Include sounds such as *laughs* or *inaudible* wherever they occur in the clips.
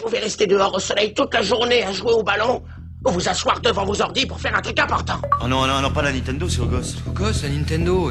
pouvez rester dehors au soleil toute la journée à jouer au ballon ou vous asseoir devant vos ordi pour faire un truc important. Oh non, non, non, pas la Nintendo, c'est au gosse. Au gosse, la Nintendo.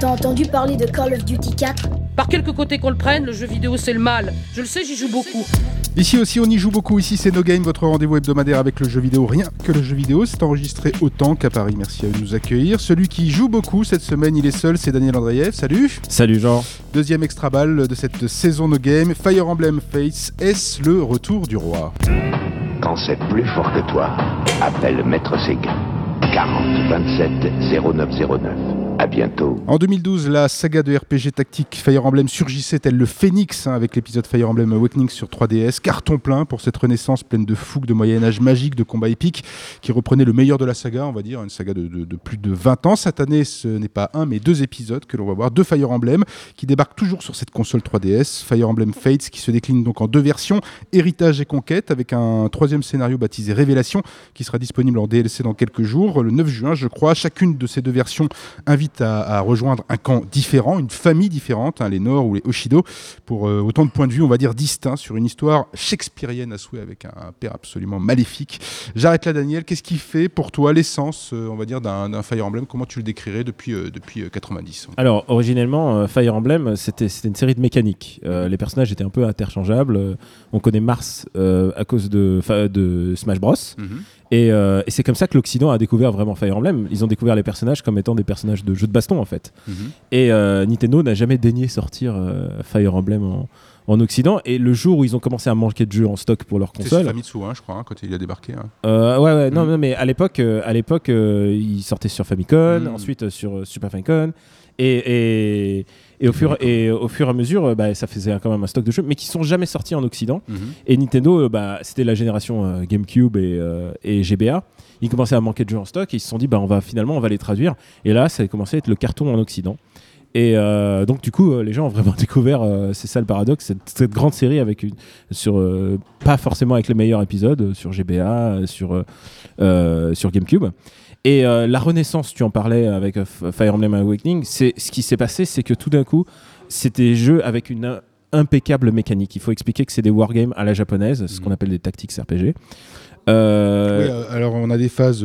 T'as entendu parler de Call of Duty 4 Par quelque côté qu'on le prenne, le jeu vidéo c'est le mal. Je le sais, j'y joue beaucoup. Ici aussi, on y joue beaucoup. Ici, c'est No Game, votre rendez-vous hebdomadaire avec le jeu vidéo. Rien que le jeu vidéo, c'est enregistré autant qu'à Paris. Merci à nous accueillir. Celui qui joue beaucoup cette semaine, il est seul, c'est Daniel Andreev. Salut. Salut Jean. Deuxième extra balle de cette saison No Game. Fire Emblem Fates, est-ce le retour du roi? Quand c'est plus fort que toi, appelle Maître Sega. 40 27 0909. À bientôt. En 2012, la saga de RPG tactique Fire Emblem surgissait tel le phénix hein, avec l'épisode Fire Emblem Awakening sur 3DS. Carton plein pour cette renaissance pleine de fougue, de Moyen-Âge magique, de combats épiques qui reprenait le meilleur de la saga, on va dire, une saga de, de- de plus de 20 ans. Cette année, ce n'est pas un, mais deux épisodes que l'on va voir, deux Fire Emblem qui débarquent toujours sur cette console 3DS. Fire Emblem Fates qui se décline donc en deux versions, Héritage et Conquête, avec un troisième scénario baptisé Révélation qui sera disponible en DLC dans quelques jours, le 9 juin, je crois. Chacune de ces deux versions invite à, à rejoindre un camp différent, une famille différente, hein, les Nord ou les Oshido, pour euh, autant de points de vue, on va dire, distincts sur une histoire shakespearienne à souhait avec un, un père absolument maléfique. J'arrête là, Daniel. Qu'est-ce qui fait pour toi l'essence, euh, on va dire, d'un Fire Emblem? Comment tu le décrirais depuis, euh, depuis euh, 90 Alors, originellement, Fire Emblem, c'était une série de mécaniques. Euh, les personnages étaient un peu interchangeables. On connaît Mars à cause de, Smash Bros. Mhm. Et, euh, et c'est comme ça que l'Occident a découvert vraiment Fire Emblem. Ils ont découvert les personnages comme étant des personnages de jeux de baston, en fait. Mhm. Et euh, Nintendo n'a jamais daigné sortir euh, Fire Emblem en, en Occident. Et le jour où ils ont commencé à manquer de jeux en stock pour leur C'est console, Famitsu, hein, je crois, hein, quand il a débarqué. hein. Ouais, ouais, non, Mm. non, mais à l'époque, à l'époque, euh, il sortait sur Famicom, Mm. ensuite sur Super Famicom, et, et, et au fur et au fur et à mesure, euh, bah, ça faisait quand même un stock de jeux, mais qui sont jamais sortis en Occident. Mhm. Et Nintendo, euh, bah, c'était la génération euh, GameCube et, euh, et GBA. Ils commençaient à manquer de jeux en stock et ils se sont dit, bah, on va finalement, on va les traduire. Et là, ça a commencé à être le carton en Occident. Et euh, donc du coup, euh, les gens ont vraiment *laughs* découvert, euh, c'est ça le paradoxe, cette, cette grande série avec une, sur pas forcément avec les meilleurs épisodes sur GBA, sur sur GameCube. Et la renaissance, tu en parlais avec Fire Emblem Awakening, c'est ce qui s'est passé, c'est que tout d'un coup, c'était jeux avec une impeccable mécanique. Il faut expliquer que c'est des wargames à la japonaise, ce qu'on appelle des tactics RPG. Oui, alors on a des phases.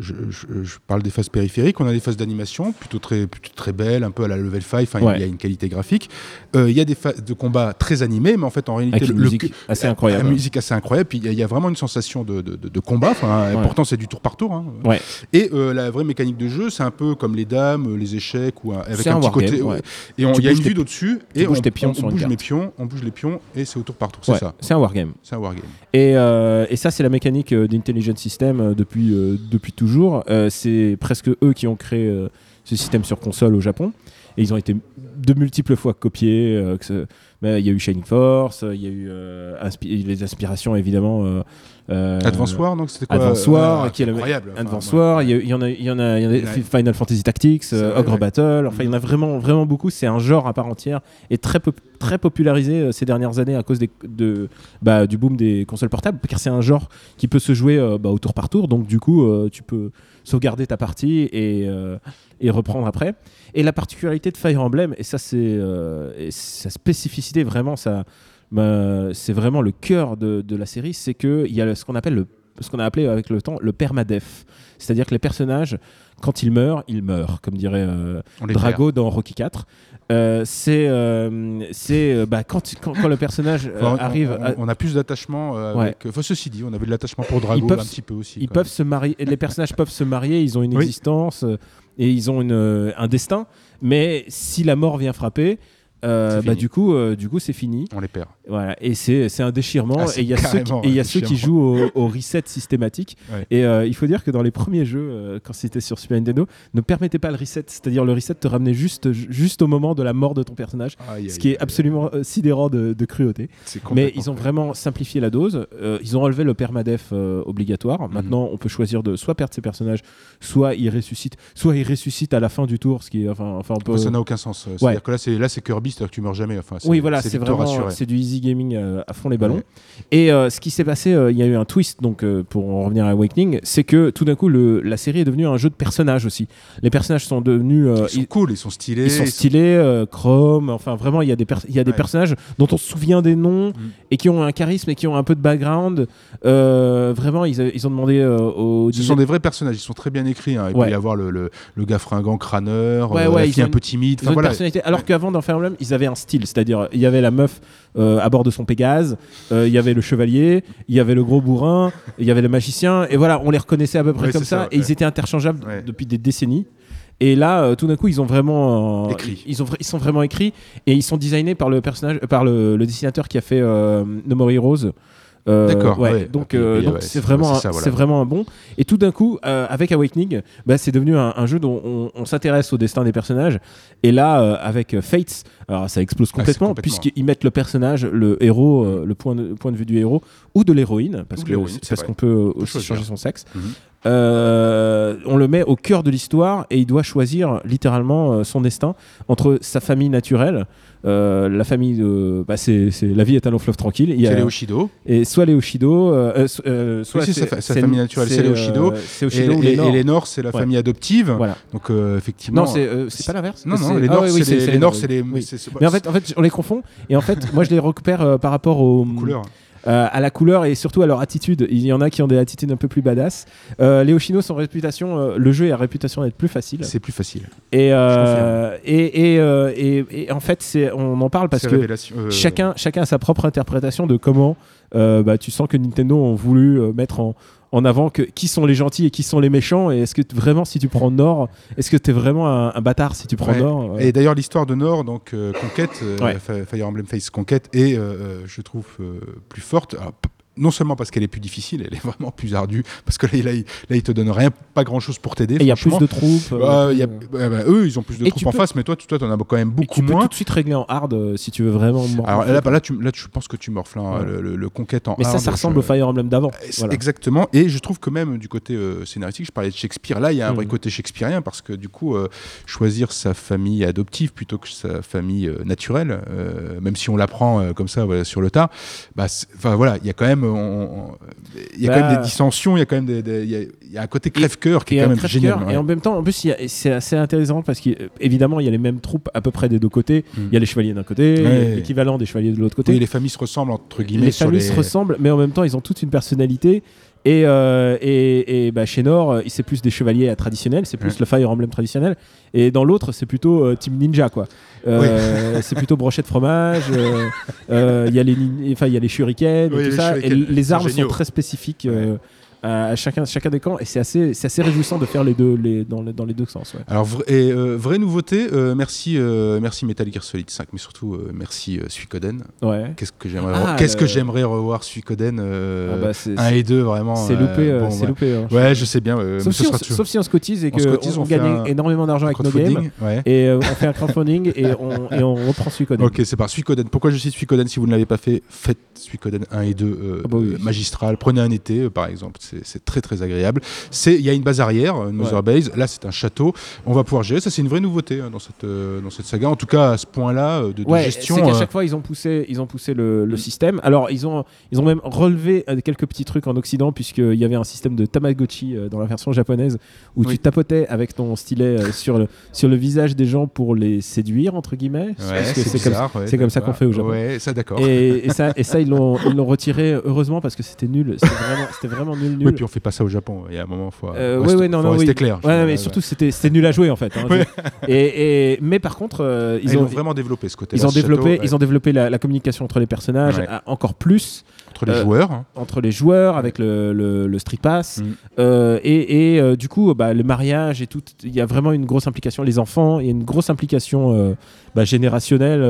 Euh, je, je- je parle des phases périphériques, on a des phases d'animation plutôt très, plutôt très belles, un peu à la level 5, enfin, Ouais. il y a une qualité graphique. Euh, il y a des phases de combat très animées, mais en fait en réalité avec une le- musique le- assez incroyable. La musique assez incroyable, puis il y a- il y, a vraiment une sensation de, de- de- de combat, enfin, Ouais. pourtant c'est du tour par tour. hein. Ouais. Et euh, la vraie mécanique de jeu, c'est un peu comme les dames, euh, les échecs, ou avec un, un petit côté. ouais. Et il y a une vue d'au-dessus, et on, tes pions on bouge les pions, on bouge les pions, et c'est au tour par tour, c'est ça. c'est un wargame. C'est un wargame. Et, euh, et ça, c'est la mécanique euh, d'Intelligent System euh, depuis, euh, depuis toujours. Euh, c'est presque eux qui ont créé euh, ce système sur console au Japon. Et ils ont été de multiples fois copiés. euh, Il y a eu Shining Force, il y a eu euh, inspi- les aspirations évidemment. euh, Advance War, donc c'était quoi Advance War, Ouais, qui est le incroyable. enfin, Advance moi, War, il y, en a, il y en a, il y en a Ouais. Final Fantasy Tactics, Ogre ouais. Battle, enfin il y en a vraiment, vraiment beaucoup. C'est un genre à part entière et très, pop- très popularisé euh, ces dernières années à cause de, bah, du boom des consoles portables, car c'est un genre qui peut se jouer euh, bah, au tour par tour, donc du coup euh, tu peux sauvegarder ta partie et, et reprendre après. Et la particularité de Fire Emblem, et ça c'est sa spécificité vraiment, ça, bah, c'est vraiment le cœur de, de la série, c'est qu'il y a ce qu'on appelle le ce qu'on a appelé avec le temps le permadef. C'est-à-dire que les personnages, quand ils meurent, ils meurent, comme dirait euh, Drago dans Rocky 4. Euh, c'est euh, c'est bah, quand, quand, quand le personnage Enfin, arrive on, à- on a plus d'attachement Ouais. avec. Enfin, ceci dit, on avait de l'attachement pour Drago peuvent un petit peu aussi. ils peuvent se marier les personnages peuvent se marier ils ont une Oui. existence et ils ont une, un destin mais si la mort vient frapper bah, du coup du coup c'est fini. On les perd. Voilà et c'est un déchirement Ah, et il y a ceux qui, y a ceux jouent au, au reset systématique Ouais. et euh, il faut dire que dans les premiers jeux euh, quand c'était sur Super Nintendo ne permettez pas le reset c'est-à-dire le reset te ramenait juste juste au moment de la mort de ton personnage Aïe, ce qui est aïe, absolument euh, sidérant de, de cruauté mais ils ont vraiment simplifié la dose. Euh, ils ont enlevé le permadef obligatoire. Mhm. Maintenant, on peut choisir de soit perdre ses personnages, soit ils ressuscitent, soit ils ressuscitent à la fin du tour, ce qui est enfin, enfin on peut. Enfin, ça n'a aucun sens. C'est-à-dire que là, c'est Kirby, c'est-à-dire que tu meurs jamais. Enfin, oui, voilà, c'est vraiment c'est du easy gaming euh, à fond les ballons. Ouais. Et euh, ce qui s'est passé, euh, il y a eu un twist, donc pour en revenir à Awakening, c'est que tout d'un coup, le, la série est devenue un jeu de personnages aussi. Les personnages sont devenus. Ils sont cool, ils sont stylés. ils sont stylés, chrome, enfin vraiment, il y a des, il y a des Ouais. personnages dont on se souvient des noms Mm. et qui ont un charisme et qui ont un peu de background. Vraiment, ils, ils ont demandé aux. Ce sont des vrais personnages, ils sont très bien écrits. hein. Il Ouais. peut y avoir le, le, le gars fringant crâneur, Ouais, euh, ouais, la fille un peu timide. Enfin, voilà. Alors qu'avant, dans Fire Emblem, ils avaient un style. C'est-à-dire, il y avait la meuf euh, à bord de son Pégase, euh, il y avait le chevalier, il y avait le gros bourrin, il y avait le magicien. Et voilà, on les reconnaissait à peu près Ouais, comme ça. et ils étaient interchangeables Ouais. depuis des décennies. Et là, euh, tout d'un coup, ils ont vraiment euh, Écrit. Ils, ont, ils sont vraiment écrits et ils sont designés par le personnage, par le, le dessinateur qui a fait euh, No More Heroes. Euh, D'accord, ouais, ouais. donc Ok, euh, oui, donc ouais, c'est vraiment c'est voilà. vraiment un bon et tout d'un coup euh, avec Awakening bah, c'est devenu un, un jeu dont on, on s'intéresse au destin des personnages et là avec Fates alors ça explose Ah, complètement, puisqu'ils mettent le personnage le héros le point de, le point de vue du héros ou de l'héroïne parce qu'on peut aussi changer son sexe Mhm. on le met au cœur de l'histoire et il doit choisir littéralement son destin entre sa famille naturelle, euh, la famille de, bah, c'est, la vie est un long fleuve tranquille. Il y a- C'est les Oshido. et soit les Oshido, euh, euh, so- soit c'est sa fa- sa famille naturelle, c'est les Oshido. Oshido et- les Nord. les c'est la Ouais. famille adoptive. Voilà. Donc, effectivement. Non, c'est, c'est pas l'inverse. Non, non, les ah Nord, oui, oui, c'est les, les les. Mais en fait, en fait, on les confond. Et en fait, *laughs* moi, je les récupère par rapport aux couleur. Euh, à la couleur et surtout à leur attitude. Il y en a qui ont des attitudes un peu plus badass. Euh, les Oshino sont réputation, euh, le jeu a réputation d'être plus facile. C'est plus facile. Et, euh, et, et, et, en fait, on en parle parce que chacun, chacun a sa propre interprétation de comment bah, tu sens que Nintendo ont voulu mettre en, en avant que, qui sont les gentils et qui sont les méchants. Et est-ce que vraiment, si tu prends Nord, est-ce que tu es vraiment un, un bâtard si tu prends Ouais. Nord euh, Et d'ailleurs, l'histoire de Nord, donc euh, Conquête, euh, Ouais. Fire Emblem Face Conquête, est, je trouve, plus forte. Alors, p- non seulement parce qu'elle est plus difficile, elle est vraiment plus ardue, parce que là, il- là, là, il te donne rien, pas grand chose pour t'aider. Et il y a plus de troupes. euh, y a- bah, eux, ils ont plus de Et troupes tu en peux- face, mais toi, tu toi, en as quand même et beaucoup tu peux moins. tout de suite régler en hard euh, si tu veux vraiment. Alors là, bah, là, tu, là, tu- je pense que tu morfles hein, Ouais. le, le- le Conquête en Mais ça, hard, ça je- ressemble au Fire Emblem d'avant. Voilà. Exactement. Et je trouve que même du côté euh, scénaristique, je parlais de Shakespeare, là, il y a un vrai Mhm. côté shakespearien parce que du coup, choisir sa famille adoptive plutôt que sa famille naturelle, même si on l'apprend comme ça voilà, sur le tas, bah, voilà, il y a quand même, on- il y a quand Bah, même des dissensions, il y a quand même des, des- il y a, il y a un côté crève-cœur qui est quand même génial. ouais. Et en même temps, en plus, a- c'est assez intéressant parce qu'évidemment, il y a les mêmes troupes à peu près des deux côtés. Mm. Il y a les chevaliers d'un côté, Ouais. l'équivalent des chevaliers de l'autre côté. Oui, les familles se ressemblent entre guillemets les familles les. se ressemblent, mais en même temps, ils ont toute une personnalité. Et, euh, et, et bah, chez Nord, euh, c'est plus des chevaliers traditionnels, c'est plus le Fire Emblem traditionnel. Et dans l'autre, c'est plutôt euh, Team Ninja, quoi. Euh, *laughs* C'est plutôt brochette fromage. Il y a les, nin- enfin, il y a les shurikens Oui, et tout les ça. Et les armes sont très spécifiques. À à chacun, chacun des camps et c'est assez, c'est assez réjouissant de faire les deux les, dans, les, dans les deux sens. ouais. Alors, vra- et, euh, vraie nouveauté, euh, merci, euh, merci Metal Gear Solid 5, mais surtout euh, merci euh, Suikoden. Ouais. Qu'est-ce que j'aimerais, Ah, qu'est-ce que j'aimerais revoir Suikoden euh, Ah bah, c'est 1 et 2 vraiment. c'est euh, loupé, euh, bon, c'est ouais. loupé. hein. Ouais, je sais bien. euh, Sauf, si on, sauf si on se cotise et qu'on gagne un énormément d'argent avec nos games. ouais. Et euh, on fait un crowdfunding et on, et on reprend Suikoden. Ok, c'est par Suikoden. Pourquoi je cite Suikoden Si vous ne l'avez pas fait, faites Suikoden 1 et 2 euh, Ah bah oui. euh, magistral. Prenez un été, euh, par exemple. C'est très très agréable. Il y a une base arrière, une Ouais. Base. Là, c'est un château. On va pouvoir gérer. Ça, c'est une vraie nouveauté hein, dans, cette, euh, dans cette saga. En tout cas, à ce point-là euh, de, de Ouais, gestion. c'est qu'à euh, chaque fois ils ont poussé, ils ont poussé le, le système. Alors ils ont, ils ont même relevé quelques petits trucs en Occident puisqu'il y avait un système de Tamagotchi dans la version japonaise où Oui. tu tapotais avec ton stylet sur le sur le visage des gens pour les séduire entre guillemets. ouais, c'est comme, ouais, ça qu'on fait au Japon. Ouais, ça d'accord. Et, et ça, et ça *laughs* ils l'ont, retiré heureusement parce que c'était nul. C'était vraiment, c'était vraiment nul, nul. Oui, puis on fait pas ça au Japon. Il y a un moment, faut, Euh, ouais, ouais, non, faut non, rester oui. clair. Ouais, mais surtout c'était, nul à jouer en fait. hein. Et, et- mais par contre, euh, ils, ils ont, ont vraiment développé ce côté. ils ont développé, ils ont développé la, la communication entre les personnages à- encore plus entre les euh, joueurs. entre les joueurs avec le, le- le Street Pass Mm. Euh, et, et, euh, du coup bah, le mariage et tout il y a vraiment une grosse implication les enfants il y a une grosse implication bah, générationnelle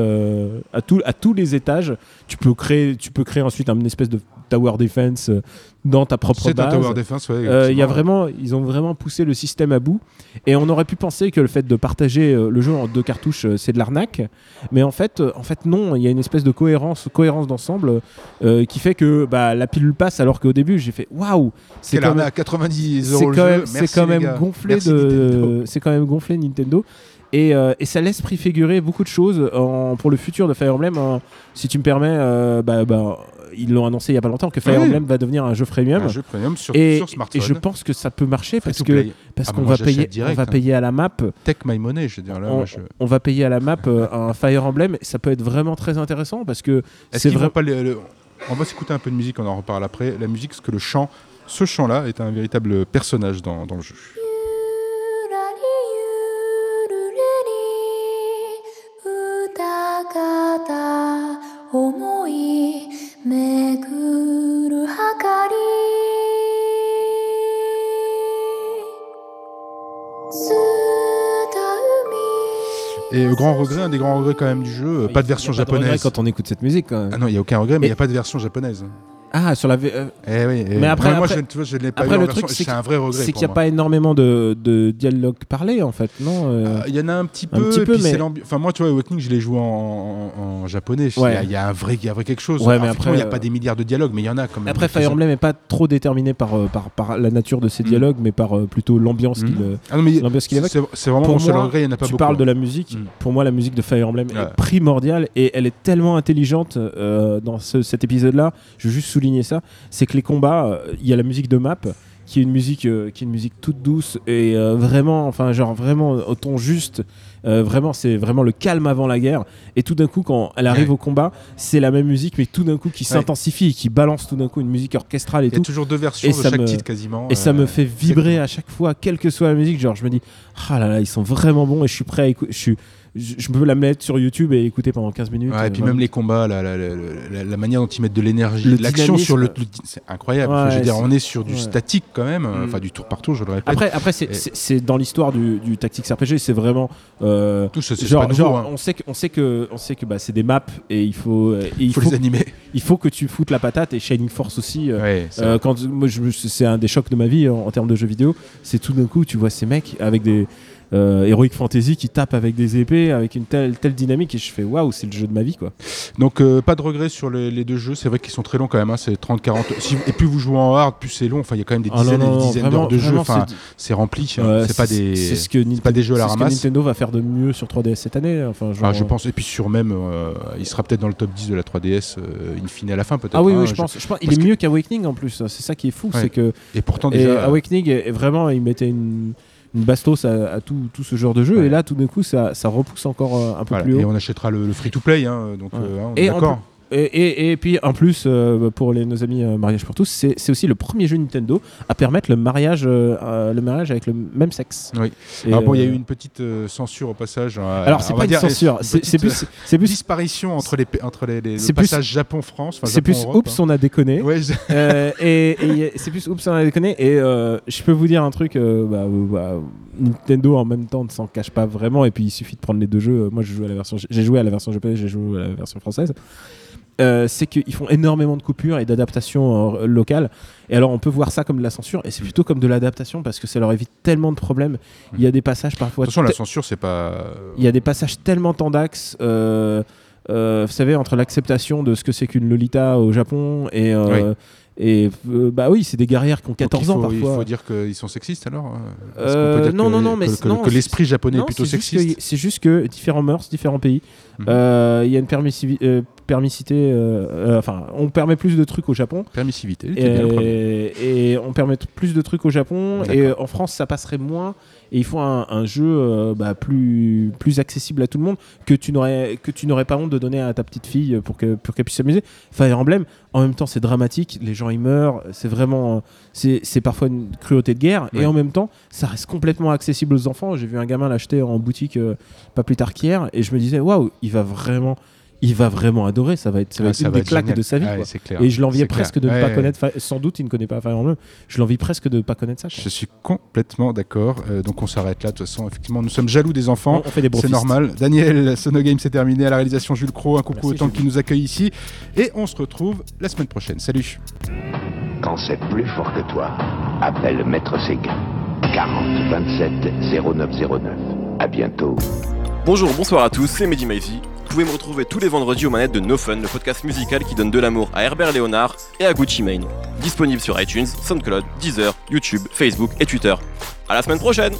à, tout, à tous les étages tu peux créer tu peux créer ensuite une espèce de tower defense dans ta propre C'est un base tower defense. ouais, euh, y a effectivement. vraiment, ils ont vraiment poussé le système à bout. Et on aurait pu penser que le fait de partager euh, le jeu en deux cartouches, euh, c'est de l'arnaque. Mais en fait, en fait, non. Il y a une espèce de cohérence, cohérence d'ensemble qui fait que bah, la pilule passe. Alors qu'au début, j'ai fait waouh, c'est quand même, à 90 c'est euros quand le c'est quand les même gonflé Merci, de, c'est quand même gonflé Nintendo. Et, euh, et ça laisse préfigurer beaucoup de choses en- pour le futur de Fire Emblem. en- si tu me permets, euh, bah, bah, ils l'ont annoncé il y a pas longtemps que Fire Oui. Emblem va devenir un jeu freemium. Un jeu premium sur, et, sur et smartphone. je pense que ça peut marcher Free parce que parce Ah, qu'on va payer direct, on va hein. payer à la map Take my money, je veux dire. Là, on, moi, je- on va payer à la map euh, un Fire Emblem et ça peut être vraiment très intéressant parce que c'est qu'ils vrai vont pas les- le- On va s'écouter un peu de musique, on en reparle après. La musique, parce que le chant, ce chant-là est un véritable personnage dans le jeu. Et euh, grand regret, un des grands regrets quand même du jeu, euh, pas de version y a pas de regret japonaise. quand on écoute cette musique. quand même. Ah non, il n'y a aucun regret, mais il Et- n'y a pas de version japonaise. Ah, sur la V- euh, Eh oui, et- Mais après- moi, moi, après- je, tu vois, je ne l'ai pas après, eu en le version. truc, c'est C'est un vrai regret. c'est qu'il n'y a moi. pas énormément de, de dialogue parlé en fait, non euh, Euh, Il y en a un petit un peu, petit et peu, puis c'est mais- l'ambi- Enfin, moi, tu vois, Awakening, je l'ai joué en, en- en japonais. Il y a- Ouais. il y, a un vrai, il y a vrai quelque chose. Ouais, mais Alors, après, il n'y a euh, pas des milliards de dialogues, mais il y en a quand même. Après, Fire Emblem n'est pas trop déterminé par, euh, par, par la nature de ses Mm. dialogues, mais par euh, plutôt l'ambiance Mm. qu'il euh, Ah non, mais l'ambiance qu'il évoque. c'est c'est vraiment Pour mon seul moi, regret, il n'y en a pas tu beaucoup. parles de hein. la musique. Mm. Pour moi, la musique de Fire Emblem Ouais. est primordiale et elle est tellement intelligente euh, dans ce- cet épisode-là. Je veux juste souligner ça. C'est que les combats, euh, il y a la musique de map qui est une musique euh, qui est une musique toute douce et euh, vraiment enfin genre vraiment au ton juste Euh, vraiment c'est vraiment le calme avant la guerre et tout d'un coup quand elle arrive Ouais. au combat c'est la même musique mais tout d'un coup qui s'intensifie et qui balance tout d'un coup une musique orchestrale et Il y a tout toujours deux versions Et de chaque me- titre quasiment. et ça me fait vibrer à chaque fois, quelle que soit la musique. Genre, je me dis, ah là là, ils sont vraiment bons et je suis prêt à écouter. Je, suis, je, je peux la mettre sur YouTube et écouter pendant 15 minutes. Ouais, euh, et puis vraiment. même les combats, la, la, la- la- la manière dont ils mettent de l'énergie, l'action sur le, c'est incroyable. Ouais, je veux dire, on est sur du ouais. statique quand même, euh, Mm. enfin du tour par tour, je le répète. Après, après c'est- dans l'histoire du, du Tactics RPG, c'est vraiment. euh, tout ça, c'est genre, pas nouveau. genre, hein. on sait que, on sait que, on sait que bah, c'est des maps et il faut, et il faut faut, les animer. il faut que tu foutes la patate et Shining Force aussi. euh, Ouais, c'est Euh, quand moi je me- c'est un des chocs de ma vie en, en termes de jeux vidéo c'est tout d'un coup tu vois ces mecs avec des euh, heroic fantasy qui tapent avec des épées avec une telle telle dynamique et je fais waouh c'est le jeu de ma vie quoi Donc euh, pas de regret sur les, les deux jeux, c'est vrai qu'ils sont très longs quand même, hein, c'est 30-40. Si- et plus vous jouez en hard, plus c'est long, enfin il y a quand même des Ah non, dizaines non, et des dizaines d'heures de jeu, enfin c'est- rempli, hein. Euh, c'est pas des... ce que Nintendo, pas des jeux à la c'est ce que ramasse. Nintendo va faire de mieux sur 3DS cette année enfin genre, Ah, je pense, et puis sur même, euh, il sera peut-être dans le top 10 de la 3DS, euh, in fine à la fin peut-être. ah oui, hein, oui je pense, je pense il est que- mieux qu'Awakening en plus c'est ça qui est fou Ouais. c'est que Et pourtant et déjà... Awakening est, est vraiment il mettait une une bastos à, à tout, tout ce genre de jeu Ouais. et là tout d'un coup ça, ça repousse encore euh, un peu voilà, plus haut et on achètera le, le free-to-play, hein, donc Ouais. euh, hein, on Et d'accord. Et, puis en plus, euh, pour les, nos amis euh, Mariage pour tous, c'est aussi le premier jeu Nintendo à permettre le mariage, euh, le mariage avec le même sexe. Oui. Et, Alors bon, il y a eu une petite censure au passage. hein, Alors c'est pas une censure, c'est plus, c'est plus, disparition entre les entre les, les- le passage Japon-France. c'est plus oups, on a déconné. hein. Ouais, je- et c'est plus oups, on a déconné. Et je peux vous dire un truc, bah, bah, Nintendo en même temps ne s'en cache pas vraiment. Et puis il suffit de prendre les deux jeux. Moi, je joue à la version, j'ai joué à la version japonaise, j'ai joué à la version française. Euh, c'est qu'ils font énormément de coupures et d'adaptations euh, locales. Et alors, on peut voir ça comme de la censure, et c'est plutôt comme de l'adaptation parce que ça leur évite tellement de problèmes. Il y a des passages parfois. Attention, la censure, c'est pas. il y a des passages tellement tendax. euh, euh, vous savez, entre l'acceptation de ce que c'est qu'une Lolita au Japon et. euh, Et euh, bah oui, c'est des guerrières qui ont Donc, 14 il faut, ans parfois. Il faut dire qu'ils sont sexistes alors euh, Euh, dire non, que- non, non, mais que, que- l'esprit japonais Non, est plutôt sexiste. C'est juste que différents mœurs, différents pays. Euh, Il y a une permissivi- euh, permissité. euh, enfin, on permet plus de trucs au Japon. Permissivité. Et, et on permet plus de trucs au Japon. Et euh, en France, ça passerait moins. Et il faut un, un jeu bah, plus, plus accessible à tout le monde que tu n'aurais que tu n'aurais pas honte de donner à ta petite fille pour que pour qu'elle puisse s'amuser. Fire Emblem, en même temps, c'est dramatique. Les gens ils meurent. C'est vraiment c'est c'est parfois une cruauté de guerre. Ouais. Et en même temps, ça reste complètement accessible aux enfants. J'ai vu un gamin l'acheter en boutique euh, pas plus tard qu'hier et je me disais waouh, il va vraiment il va vraiment adorer. Ça va être ça va Ah, être ça une va des être claques génial. de sa vie. Quoi. clair. Et je l'enviais presque clair. de ne Ouais, pas ouais. connaître. Sans doute, il ne connaît pas Fire Emblem. Je l'envie presque de ne pas connaître ça. quoi. Je suis complètement d'accord. Euh, donc on s'arrête là. De toute façon, effectivement, nous sommes jaloux des enfants. On, on fait des C'est normal. Daniel, Sonogame, c'est terminé. À la réalisation, Jules Cro. Un coucou Merci, autant Jules. qui nous accueille ici. Et on se retrouve la semaine prochaine. Salut. Quand c'est plus fort que toi, appelle Maître Séguin. 40 27 0909. À bientôt. Bonjour, bonsoir à tous, c'est Mehdi Maizy. Vous pouvez me retrouver tous les vendredis aux manettes de No Fun, le podcast musical qui donne de l'amour à Herbert Léonard et à Gucci Mane. Disponible sur iTunes, SoundCloud, Deezer, YouTube, Facebook et Twitter. À la semaine prochaine